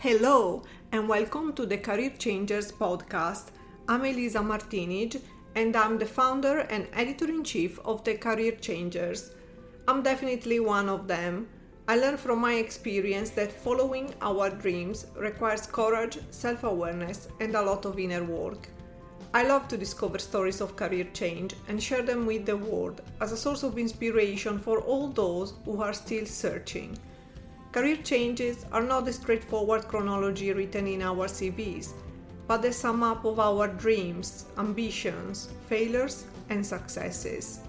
Hello, and welcome to the Career Changers podcast. I'm Elisa Martinij, and I'm the founder and editor in chief of the Career Changers. I'm definitely one of them. I learned from my experience that following our dreams requires courage, self awareness, and a lot of inner work. I love to discover stories of career change and share them with the world as a source of inspiration for all those who are still searching. Career changes are not the straightforward chronology written in our CVs, but the sum up of our dreams, ambitions, failures, and successes.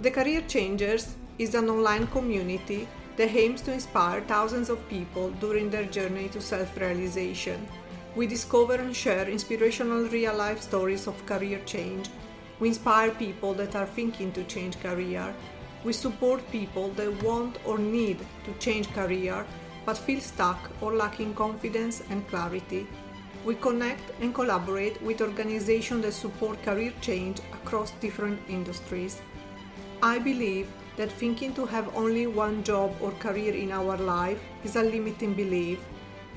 The Career Changers is an online community that aims to inspire thousands of people during their journey to self realization. We discover and share inspirational real life stories of career change. We inspire people that are thinking to change career we support people that want or need to change career but feel stuck or lacking confidence and clarity. We connect and collaborate with organizations that support career change across different industries. I believe that thinking to have only one job or career in our life is a limiting belief,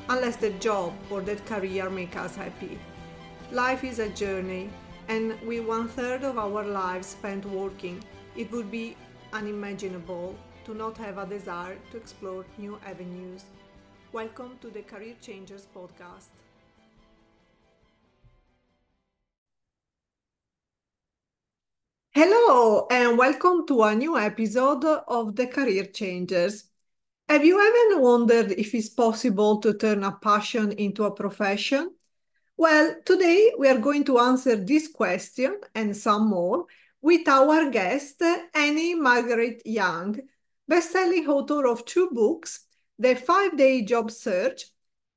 unless the job or that career make us happy. Life is a journey, and with one third of our lives spent working, it would be unimaginable to not have a desire to explore new avenues. Welcome to the Career Changers podcast. Hello, and welcome to a new episode of the Career Changers. Have you ever wondered if it's possible to turn a passion into a profession? Well, today we are going to answer this question and some more with our guest, Annie Margarita Yang, best-selling author of two books, The Five-Day Job Search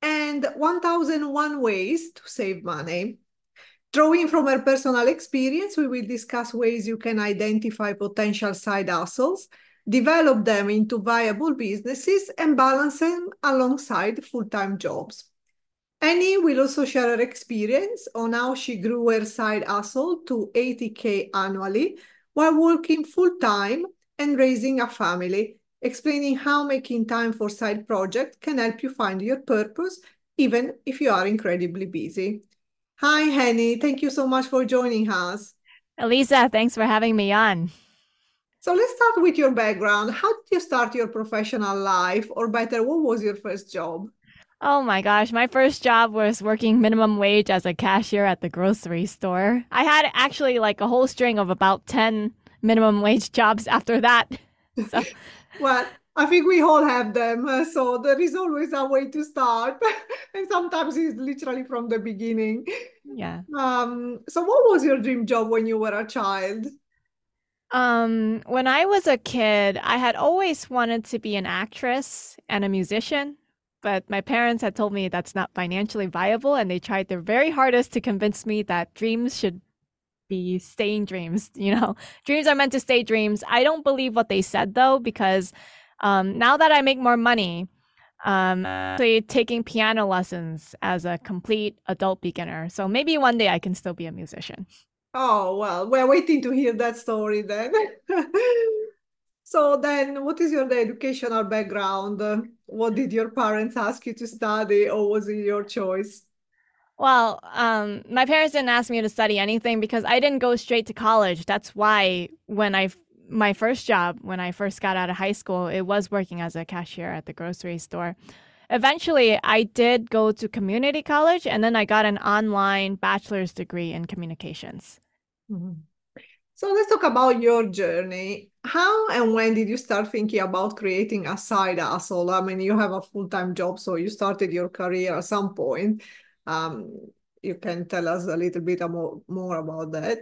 and 1001 Ways to Save Money. Drawing from her personal experience, we will discuss ways you can identify potential side hustles, develop them into viable businesses, and balance them alongside full-time jobs. Annie will also share her experience on how she grew her side hustle to 80K annually while working full time and raising a family, explaining how making time for side projects can help you find your purpose, even if you are incredibly busy. Hi, Annie. Thank you so much for joining us. Elisa, thanks for having me on. So let's start with your background. How did you start your professional life? Or better, what was your first job? Oh my gosh, my first job was working minimum wage as a cashier at the grocery store. I had actually like a whole string of about 10 minimum wage jobs after that. So. well, I think we all have them. Uh, so there is always a way to start. and sometimes it's literally from the beginning. Yeah. Um, so what was your dream job when you were a child? Um, when I was a kid, I had always wanted to be an actress and a musician but my parents had told me that's not financially viable and they tried their very hardest to convince me that dreams should be staying dreams you know? Dreams are meant to stay dreams. I don't believe what they said though because um, now that i make more money um actually taking piano lessons as a complete adult beginner. So maybe one day i can still be a musician. Oh well we're waiting to hear that story then So then, what is your educational background? What did your parents ask you to study, or was it your choice? Well, um, my parents didn't ask me to study anything because I didn't go straight to college. That's why when I my first job when I first got out of high school, it was working as a cashier at the grocery store. Eventually, I did go to community college, and then I got an online bachelor's degree in communications. Mm-hmm. So let's talk about your journey how and when did you start thinking about creating a side hustle? I mean, you have a full time job, so you started your career at some point. Um, you can tell us a little bit more, more about that.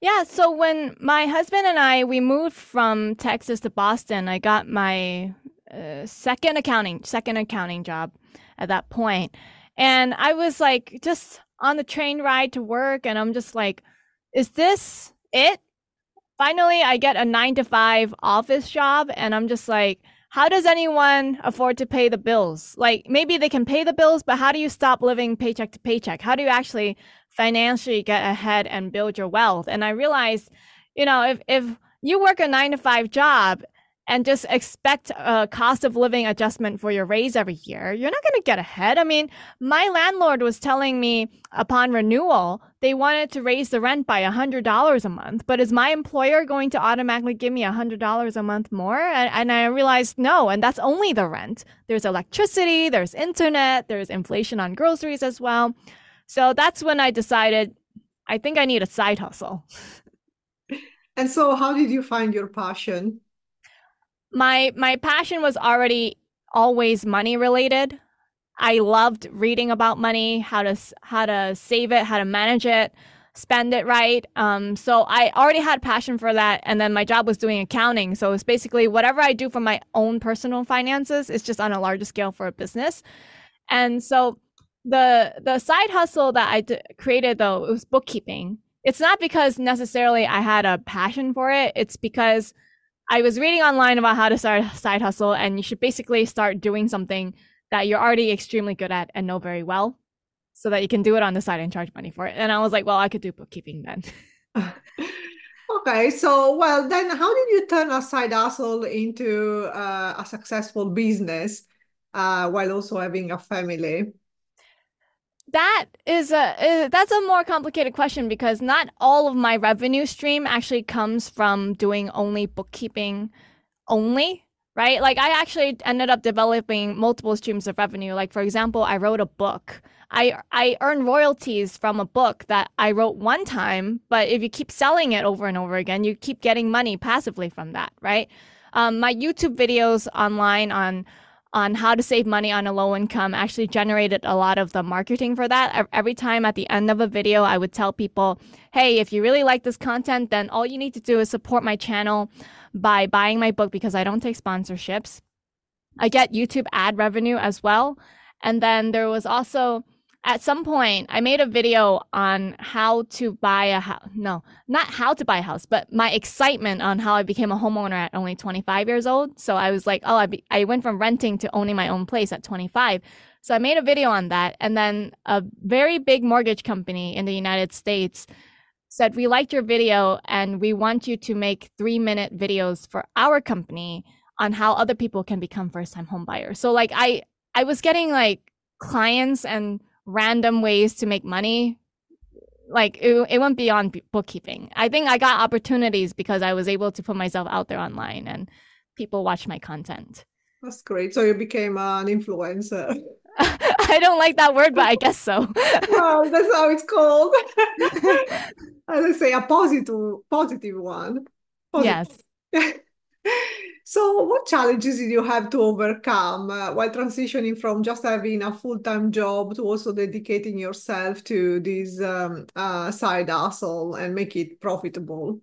Yeah, so when my husband and I we moved from Texas to Boston, I got my uh, second accounting second accounting job at that point. And I was like just on the train ride to work and I'm just like is this it? finally I get a nine to five office job and I'm just like, how does anyone afford to pay the bills? Like maybe they can pay the bills, but how do you stop living paycheck to paycheck? How do you actually financially get ahead and build your wealth? And I realized, you know, if if you work a nine to five job and just expect a cost of living adjustment for your raise every year, you're not going to get ahead. I mean, my landlord was telling me upon renewal, they wanted to raise the rent by $100 a month, but is my employer going to automatically give me $100 a month more? And, and I realized no, and that's only the rent. There's electricity, there's internet, there's inflation on groceries as well. So that's when I decided I think I need a side hustle. And so how did you find your passion? My my passion was already always money related. I loved reading about money, how to how to save it, how to manage it, spend it right. Um, so I already had passion for that, and then my job was doing accounting. So it's basically whatever I do for my own personal finances is just on a larger scale for a business. And so the the side hustle that I d- created though it was bookkeeping. It's not because necessarily I had a passion for it. It's because I was reading online about how to start a side hustle, and you should basically start doing something that you're already extremely good at and know very well, so that you can do it on the side and charge money for it. And I was like, well, I could do bookkeeping then. okay, so well, then how did you turn a side hustle into uh, a successful business uh, while also having a family? That is a that's a more complicated question because not all of my revenue stream actually comes from doing only bookkeeping only right? Like i actually ended up developing multiple streams of revenue. Like for example i wrote a book. I i earn royalties from a book that i wrote one time but if you keep selling it over and over again you keep getting money passively from that right? Um, my youtube videos online on on how to save money on a low income actually generated a lot of the marketing for that. Every time at the end of a video, I would tell people, hey, if you really like this content, then all you need to do is support my channel by buying my book because I don't take sponsorships. I get YouTube ad revenue as well. And then there was also at some point I made a video on how to buy a house. No, not how to buy a house, but my excitement on how I became a homeowner at only 25 years old. So I was like, oh, I, be- I went from renting to owning my own place at 25. So I made a video on that. And then a very big mortgage company in the United States said, we liked your video and we want you to make three minute videos for our company on how other people can become first time homebuyers. So like I, I was getting like clients and random ways to make money like it, it went beyond bookkeeping. I think i got opportunities because i was able to put myself out there online and people watch my content. That's great. So you became an influencer. I don't like that word but i guess so. Well that's how it's called. As i say a positive positive one. Positive. yes so, what challenges did you have to overcome uh, while transitioning from just having a full time job to also dedicating yourself to this um, uh, side hustle and make it profitable?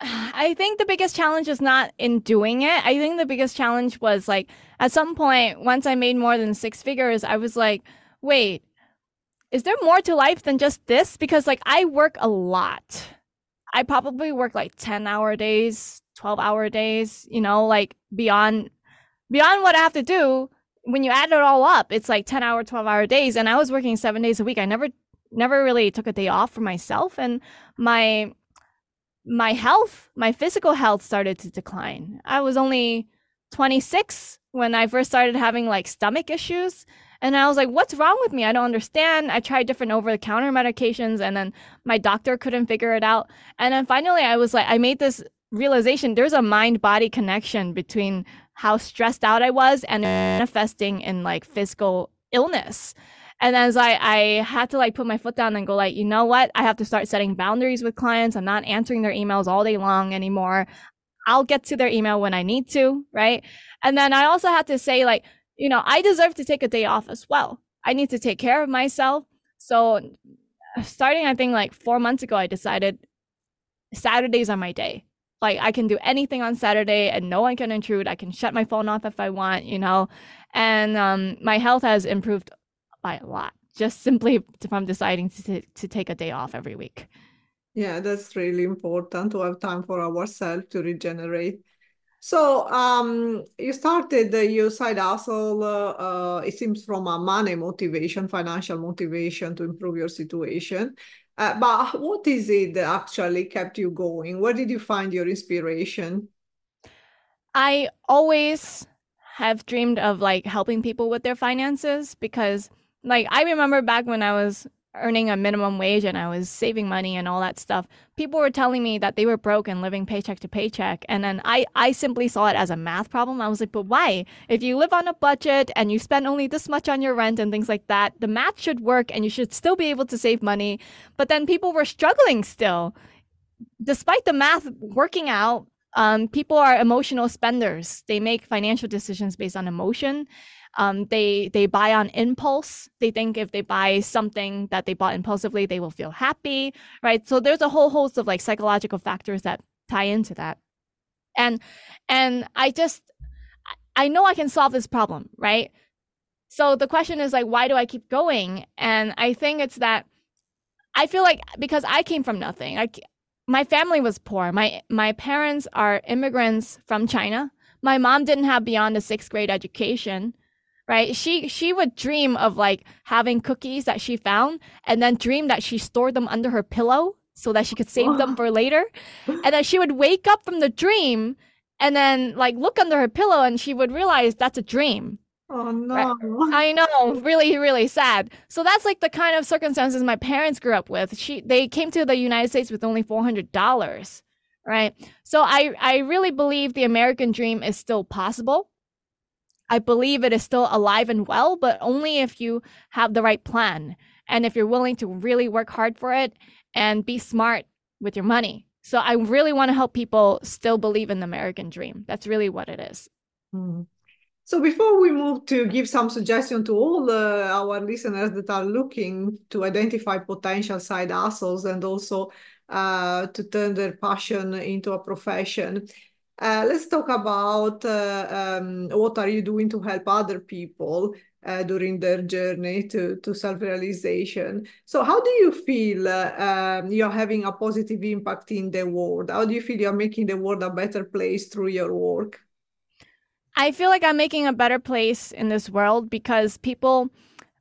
I think the biggest challenge is not in doing it. I think the biggest challenge was like at some point, once I made more than six figures, I was like, wait, is there more to life than just this? Because like I work a lot. I probably work like 10 hour days, 12 hour days, you know, like beyond beyond what I have to do, when you add it all up, it's like 10 hour, 12 hour days. And I was working seven days a week. I never never really took a day off for myself. And my my health, my physical health started to decline. I was only 26 when I first started having like stomach issues. And I was like, what's wrong with me? I don't understand. I tried different over the counter medications and then my doctor couldn't figure it out. And then finally I was like, I made this realization there's a mind body connection between how stressed out I was and manifesting in like physical illness. And as I, I had to like put my foot down and go like, you know what? I have to start setting boundaries with clients. I'm not answering their emails all day long anymore. I'll get to their email when I need to, right? And then I also had to say like, you know, I deserve to take a day off as well. I need to take care of myself. So starting I think like 4 months ago I decided Saturdays are my day like I can do anything on Saturday and no one can intrude. I can shut my phone off if I want, you know. And um, my health has improved by a lot just simply from deciding to, to take a day off every week. Yeah, that's really important to have time for ourselves to regenerate. So um, you started your side hustle, uh, uh, it seems from a money motivation, financial motivation to improve your situation. Uh, but what is it that actually kept you going? Where did you find your inspiration? I always have dreamed of like helping people with their finances because like I remember back when I was earning a minimum wage and I was saving money and all that stuff, people were telling me that they were broke and living paycheck to paycheck. And then I, I simply saw it as a math problem. I was like, but why? If you live on a budget and you spend only this much on your rent and things like that, the math should work and you should still be able to save money. But then people were struggling still. Despite the math working out, um, people are emotional spenders. They make financial decisions based on emotion um, they they buy on impulse. They think if they buy something that they bought impulsively, they will feel happy, right? So there's a whole host of like psychological factors that tie into that. And and I just I know I can solve this problem, right? So the question is like, why do I keep going? And I think it's that I feel like because I came from nothing. Like my family was poor. My my parents are immigrants from China. My mom didn't have beyond a sixth grade education right? She she would dream of like having cookies that she found and then dream that she stored them under her pillow so that she could save them for later. And then she would wake up from the dream and then like look under her pillow and she would realize that's a dream. Oh no. Right? I know, really really sad. So that's like the kind of circumstances my parents grew up with. She they came to the United States with only $400, right? So I I really believe the American dream is still possible I believe it is still alive and well, but only if you have the right plan and if you're willing to really work hard for it and be smart with your money. So I really want to help people still believe in the American dream. That's really what it is. Mm. So before we move to give some suggestion to all uh, our listeners that are looking to identify potential side hustles and also uh, to turn their passion into a profession, uh, let's talk about uh, um, what are you doing to help other people uh, during their journey to, to self-realization. So how do you feel uh, um, you're having a positive impact in the world? How do you feel you're making the world a better place through your work? I feel like I'm making a better place in this world because people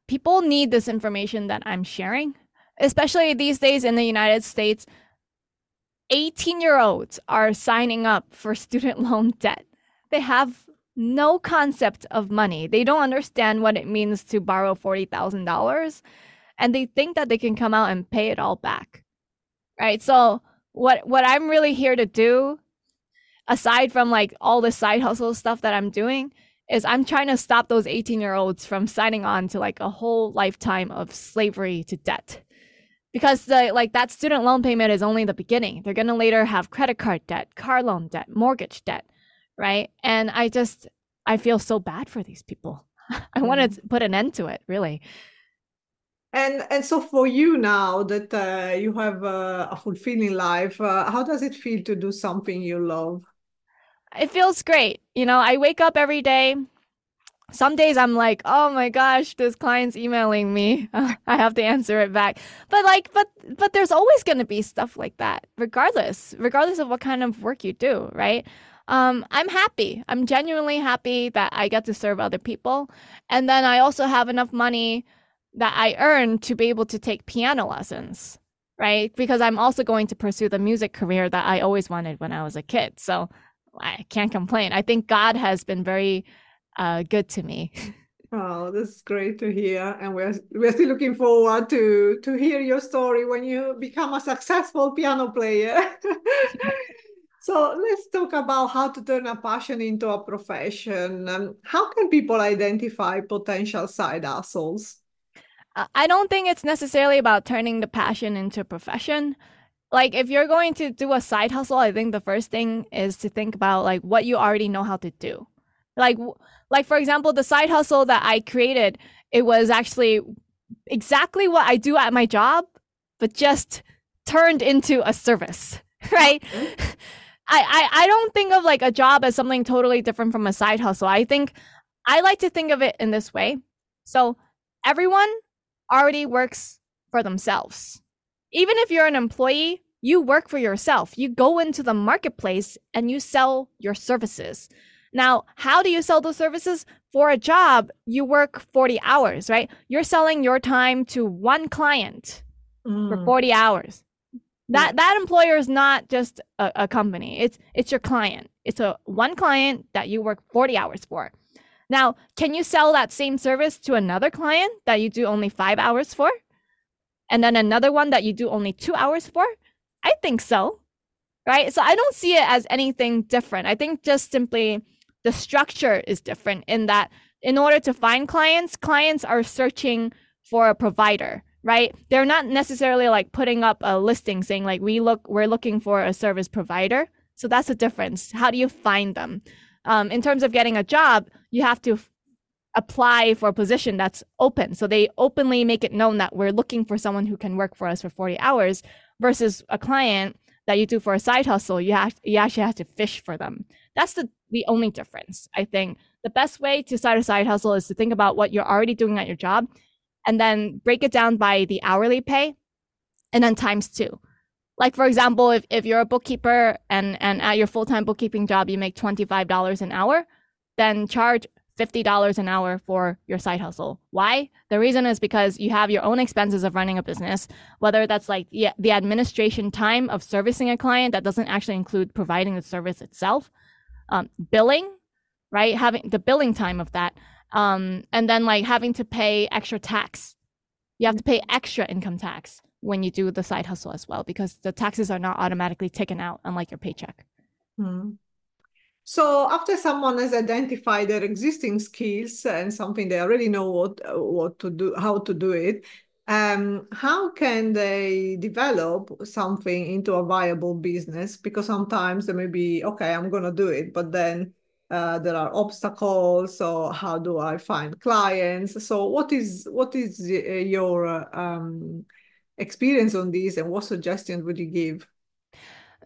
people need this information that I'm sharing, especially these days in the United States 18 year olds are signing up for student loan debt. They have no concept of money. They don't understand what it means to borrow $40,000 and they think that they can come out and pay it all back. Right? So what what I'm really here to do aside from like all the side hustle stuff that I'm doing is I'm trying to stop those 18 year olds from signing on to like a whole lifetime of slavery to debt because the like that student loan payment is only the beginning. They're going to later have credit card debt, car loan debt, mortgage debt, right? And I just I feel so bad for these people. I want to put an end to it, really. And and so for you now that uh, you have uh, a fulfilling life, uh, how does it feel to do something you love? It feels great. You know, I wake up every day some days I'm like, oh my gosh, this client's emailing me. I have to answer it back. But like, but but there's always going to be stuff like that, regardless, regardless of what kind of work you do, right? Um, I'm happy. I'm genuinely happy that I get to serve other people, and then I also have enough money that I earn to be able to take piano lessons, right? Because I'm also going to pursue the music career that I always wanted when I was a kid. So I can't complain. I think God has been very uh, good to me. Oh, that's great to hear, and we're we're still looking forward to to hear your story when you become a successful piano player. so let's talk about how to turn a passion into a profession. Um, how can people identify potential side hustles? I don't think it's necessarily about turning the passion into a profession. Like if you're going to do a side hustle, I think the first thing is to think about like what you already know how to do. Like like for example, the side hustle that I created, it was actually exactly what I do at my job, but just turned into a service, right? I, I, I don't think of like a job as something totally different from a side hustle. I think I like to think of it in this way. So everyone already works for themselves. Even if you're an employee, you work for yourself. You go into the marketplace and you sell your services. Now, how do you sell those services? For a job, you work 40 hours, right? You're selling your time to one client mm. for 40 hours. That that employer is not just a, a company. It's it's your client. It's a one client that you work 40 hours for. Now, can you sell that same service to another client that you do only 5 hours for? And then another one that you do only 2 hours for? I think so. Right? So I don't see it as anything different. I think just simply the structure is different in that in order to find clients, clients are searching for a provider right? They're not necessarily like putting up a listing saying like we look we're looking for a service provider. So that's the difference. How do you find them? Um, in terms of getting a job, you have to apply for a position that's open. So they openly make it known that we're looking for someone who can work for us for 40 hours versus a client that you do for a side hustle. You have you actually have to fish for them. That's the the only difference. I think the best way to start a side hustle is to think about what you're already doing at your job and then break it down by the hourly pay and then times two. Like for example, if, if you're a bookkeeper and, and at your full-time bookkeeping job you make $25 an hour, then charge $50 an hour for your side hustle. Why? The reason is because you have your own expenses of running a business, whether that's like the, the administration time of servicing a client that doesn't actually include providing the service itself, um, billing, right? Having the billing time of that, um, and then like having to pay extra tax. You have to pay extra income tax when you do the side hustle as well because the taxes are not automatically taken out unlike your paycheck. Hmm. So after someone has identified their existing skills and something they already know what what to do, how to do it, um, how can they develop something into a viable business? Because sometimes they may be okay, I'm gonna do it, but then uh, there are obstacles so how do i find clients so what is what is uh, your um, experience on this and what suggestions would you give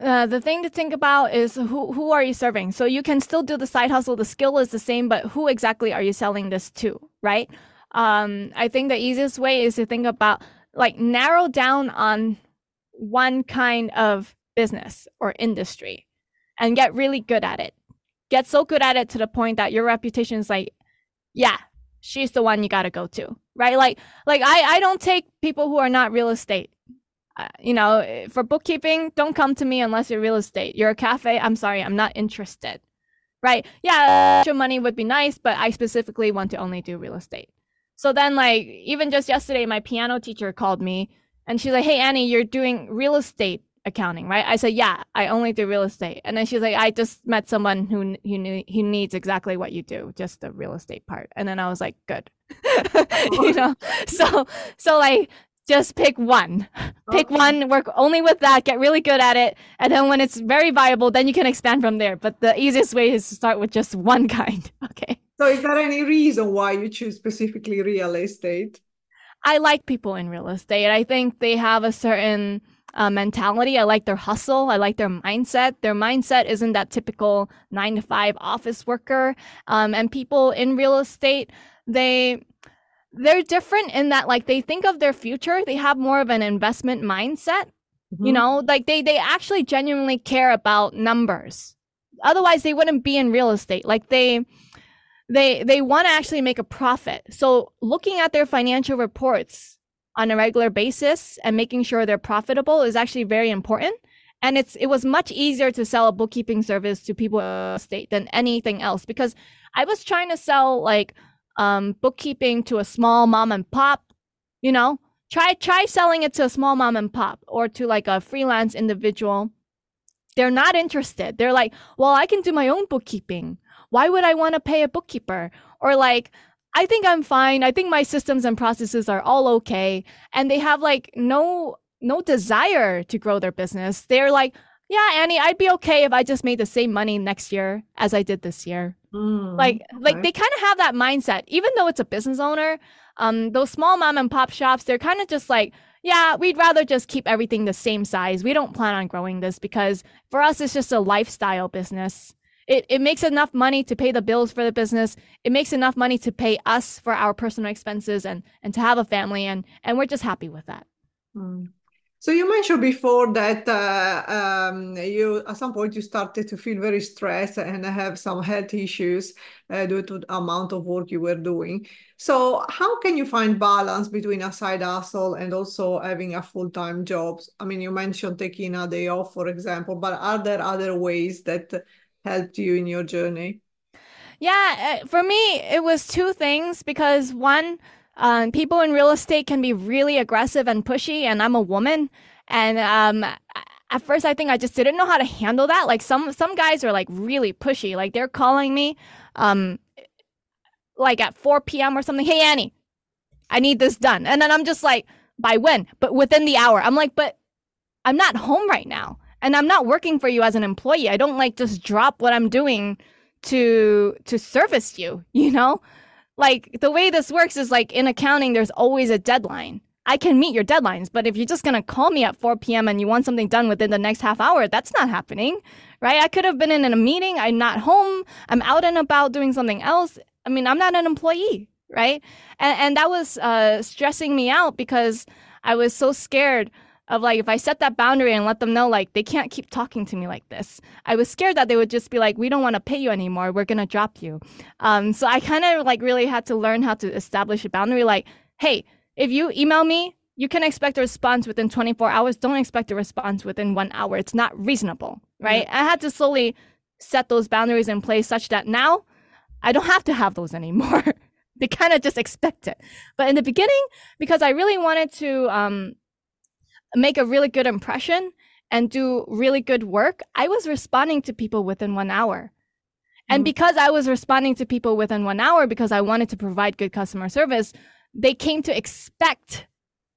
uh, the thing to think about is who who are you serving so you can still do the side hustle the skill is the same but who exactly are you selling this to right um, i think the easiest way is to think about like narrow down on one kind of business or industry and get really good at it get so good at it to the point that your reputation is like, yeah, she's the one you got to go to, right? Like, like I, I don't take people who are not real estate. Uh, you know, for bookkeeping, don't come to me unless you're real estate. You're a cafe. I'm sorry, I'm not interested. Right? Yeah, your money would be nice, but I specifically want to only do real estate. So then, like, even just yesterday, my piano teacher called me and she's like, "Hey, Annie, you're doing real estate accounting, right? I said, yeah, I only do real estate. And then she's like, I just met someone who who knew he needs exactly what you do, just the real estate part. And then I was like, good, you know. So so like just pick one, pick okay. one, work only with that, get really good at it, and then when it's very viable, then you can expand from there. But the easiest way is to start with just one kind. Okay. So is there any reason why you choose specifically real estate? I like people in real estate. I think they have a certain uh, mentality. I like their hustle. I like their mindset. Their mindset isn't that typical nine to five office worker. Um, and people in real estate, they they're different in that like they think of their future. They have more of an investment mindset. Mm-hmm. You know, like they they actually genuinely care about numbers. Otherwise, they wouldn't be in real estate. Like they they they want to actually make a profit. So looking at their financial reports on a regular basis and making sure they're profitable is actually very important. And it's it was much easier to sell a bookkeeping service to people in the state than anything else because I was trying to sell like um, bookkeeping to a small mom and pop, you know, try try selling it to a small mom and pop or to like a freelance individual. They're not interested. They're like, well, I can do my own bookkeeping. Why would I want to pay a bookkeeper? Or like, I think I'm fine. I think my systems and processes are all okay. And they have like no no desire to grow their business. They're like, yeah, Annie, I'd be okay if I just made the same money next year as I did this year. Mm, like okay. like they kind of have that mindset. Even though it's a business owner, um, those small mom and pop shops, they're kind of just like, yeah, we'd rather just keep everything the same size. We don't plan on growing this because for us, it's just a lifestyle business it, it makes enough money to pay the bills for the business it makes enough money to pay us for our personal expenses and and to have a family and and we're just happy with that mm. So you mentioned before that uh, um, you at some point you started to feel very stressed and have some health issues uh, due to the amount of work you were doing. So how can you find balance between a side hustle and also having a full-time job? I mean, you mentioned taking a day off, for example, but are there other ways that helped you in your journey? Yeah, uh, for me, it was two things because one, um, people in real estate can be really aggressive and pushy, and I'm a woman. And um, at first, I think I just didn't know how to handle that. Like some some guys are like really pushy. Like they're calling me, um, like at 4 p.m. or something. Hey Annie, I need this done. And then I'm just like, by when? But within the hour. I'm like, but I'm not home right now, and I'm not working for you as an employee. I don't like just drop what I'm doing to to service you. You know like the way this works is like in accounting, there's always a deadline. I can meet your deadlines, but if you're just going to call me at 4 p.m. and you want something done within the next half hour, that's not happening, right? I could have been in a meeting. I'm not home. I'm out and about doing something else. I mean, I'm not an employee, right? And, and that was uh, stressing me out because I was so scared of like if I set that boundary and let them know like they can't keep talking to me like this. I was scared that they would just be like, we don't want to pay you anymore. We're gonna drop you. Um, so I kind of like really had to learn how to establish a boundary. Like, hey, if you email me, you can expect a response within 24 hours. Don't expect a response within one hour. It's not reasonable, right? I had to slowly set those boundaries in place such that now I don't have to have those anymore. they kind of just expect it. But in the beginning, because I really wanted to um, make a really good impression and do really good work, I was responding to people within one hour. And mm-hmm. because I was responding to people within one hour, because I wanted to provide good customer service, they came to expect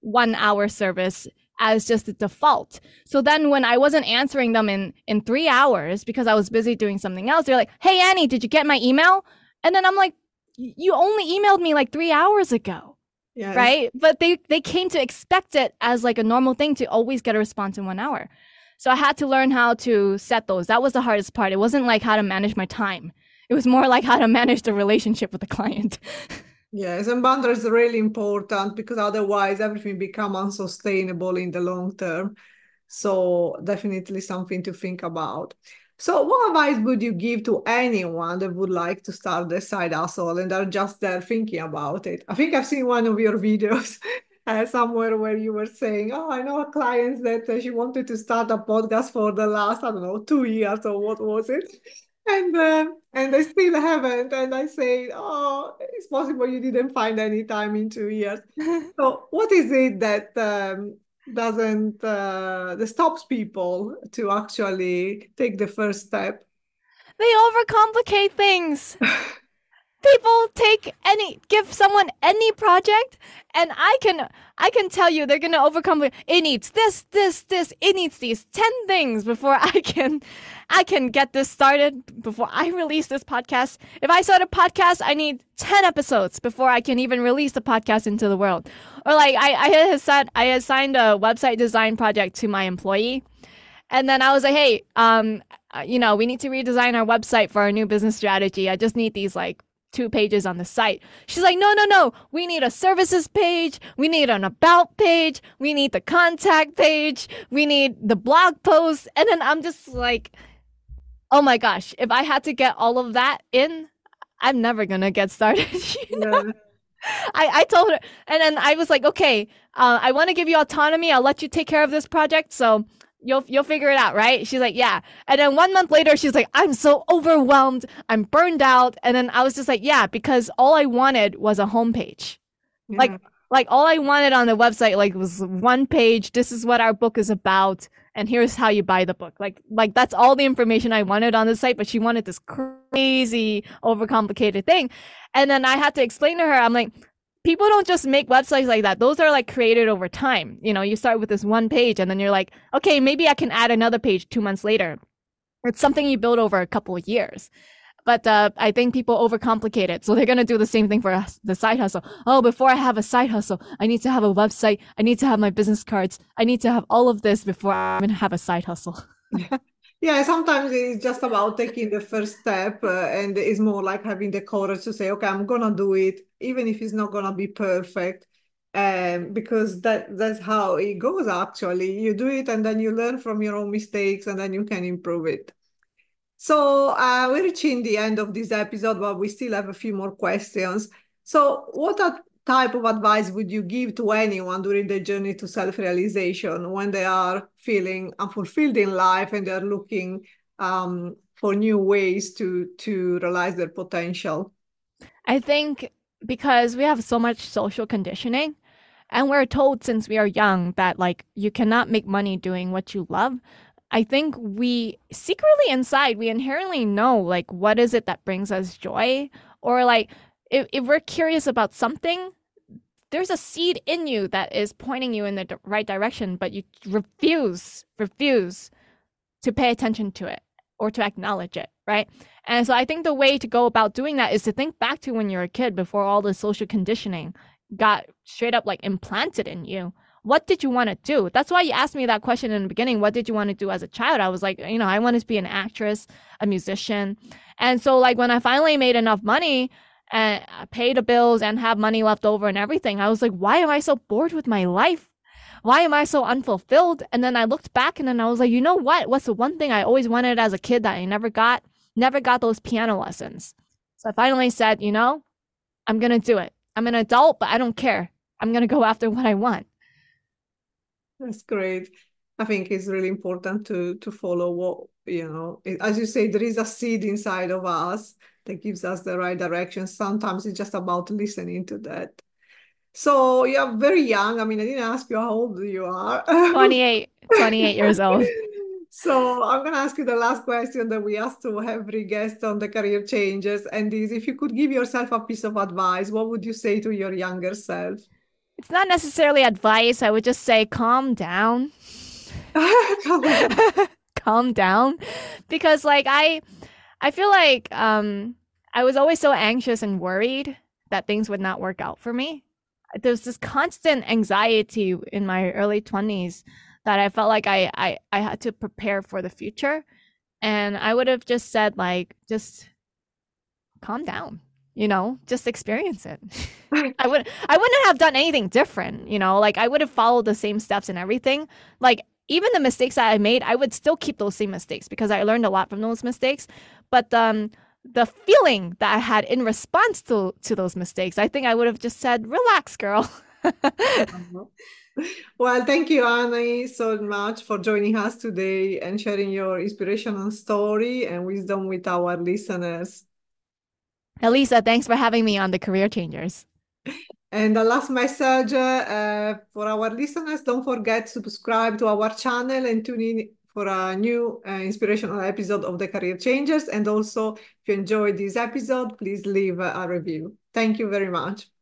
one hour service as just the default. So then when I wasn't answering them in, in three hours because I was busy doing something else, they're like, Hey, Annie, did you get my email? And then I'm like, you only emailed me like three hours ago. Yes. Right. But they, they came to expect it as like a normal thing to always get a response in one hour. So I had to learn how to set those. That was the hardest part. It wasn't like how to manage my time. It was more like how to manage the relationship with the client. yes, and boundaries are really important because otherwise everything become unsustainable in the long term. So definitely something to think about. So, what advice would you give to anyone that would like to start a side hustle and are just there thinking about it? I think I've seen one of your videos uh, somewhere where you were saying, "Oh, I know a client that uh, she wanted to start a podcast for the last, I don't know, two years or what was it?" And uh, and they still haven't. And I say, "Oh, it's possible you didn't find any time in two years." so, what is it that um, doesn't uh, that stops people to actually take the first step. They overcomplicate things people take any give someone any project and i can i can tell you they're gonna overcome it needs this this this it needs these 10 things before i can i can get this started before i release this podcast if i start a podcast i need 10 episodes before i can even release the podcast into the world or like i i had said i assigned a website design project to my employee and then i was like hey um you know, we need to redesign our website for our new business strategy. I just need these like two pages on the site. She's like, no, no, no. We need a services page. We need an about page. We need the contact page. We need the blog post. And then I'm just like, oh my gosh, if I had to get all of that in, I'm never going to get started. you know? I, I told her, and then I was like, okay, uh, I want to give you autonomy. I'll let you take care of this project. So you'll you'll figure it out, right? She's like, yeah. And then one month later, she's like, I'm so overwhelmed, I'm burned out. And then I was just like, yeah, because all I wanted was a homepage, yeah. like like all I wanted on the website like was one page. This is what our book is about, and here's how you buy the book. Like like that's all the information I wanted on the site. But she wanted this crazy, overcomplicated thing, and then I had to explain to her, I'm like, people don't just make websites like that. Those are like created over time. You know, you start with this one page and then you're like, okay, maybe I can add another page two months later. It's something you build over a couple of years. But uh, I think people overcomplicate it. So they're going to do the same thing for the side hustle. Oh, before I have a side hustle, I need to have a website. I need to have my business cards. I need to have all of this before I even have a side hustle. yeah sometimes it's just about taking the first step uh, and it's more like having the courage to say okay i'm gonna do it even if it's not gonna be perfect. Um, because that that's how it goes actually. You do it and then you learn from your own mistakes and then you can improve it. So uh, we're reaching the end of this episode but we still have a few more questions. So what type of advice would you give to anyone during the journey to self-realization when they are feeling unfulfilled in life and they're looking um, for new ways to to realize their potential? I think because we have so much social conditioning and we're told since we are young that like you cannot make money doing what you love i think we secretly inside we inherently know like what is it that brings us joy or like if, if we're curious about something there's a seed in you that is pointing you in the right direction but you refuse refuse to pay attention to it or to acknowledge it right? And so i think the way to go about doing that is to think back to when you're a kid before all the social conditioning got straight up like implanted in you. What did you want to do? That's why you asked me that question in the beginning what did you want to do as a child? I was like you know i wanted to be an actress a musician. And so like when i finally made enough money and pay the bills and have money left over and everything i was like why am i so bored with my life why am i so unfulfilled and then i looked back and then i was like you know what what's the one thing i always wanted as a kid that i never got never got those piano lessons so i finally said you know i'm gonna do it I'm an adult, but I don't care. I'm going to go after what I want. That's great. I think it's really important to to follow what you know. As you say, there is a seed inside of us that gives us the right direction. Sometimes it's just about listening to that. So you're very young. I mean, I didn't ask you how old you are. 28, 28 years old. So I'm going to ask you the last question that we ask to every guest on the Career Changers, and is if you could give yourself a piece of advice, what would you say to your younger self? It's not necessarily advice. I would just say calm down. calm down. calm down, because like I, I feel like um I was always so anxious and worried that things would not work out for me. There's this constant anxiety in my early 20s that I felt like I, I, I had to prepare for the future. And I would have just said, like, just calm down, you know, just experience it. I would I wouldn't have done anything different, you know, like I would have followed the same steps and everything. Like even the mistakes that I made, I would still keep those same mistakes because I learned a lot from those mistakes. But um the feeling that I had in response to to those mistakes, I think I would have just said, "Relax, girl." Uh-huh. Well, thank you, Annie, so much for joining us today and sharing your inspirational story and wisdom with our listeners. Elisa, thanks for having me on the Career Changers. And the last message uh, for our listeners don't forget to subscribe to our channel and tune in for a new uh, inspirational episode of the Career Changers. And also, if you enjoyed this episode, please leave a review. Thank you very much.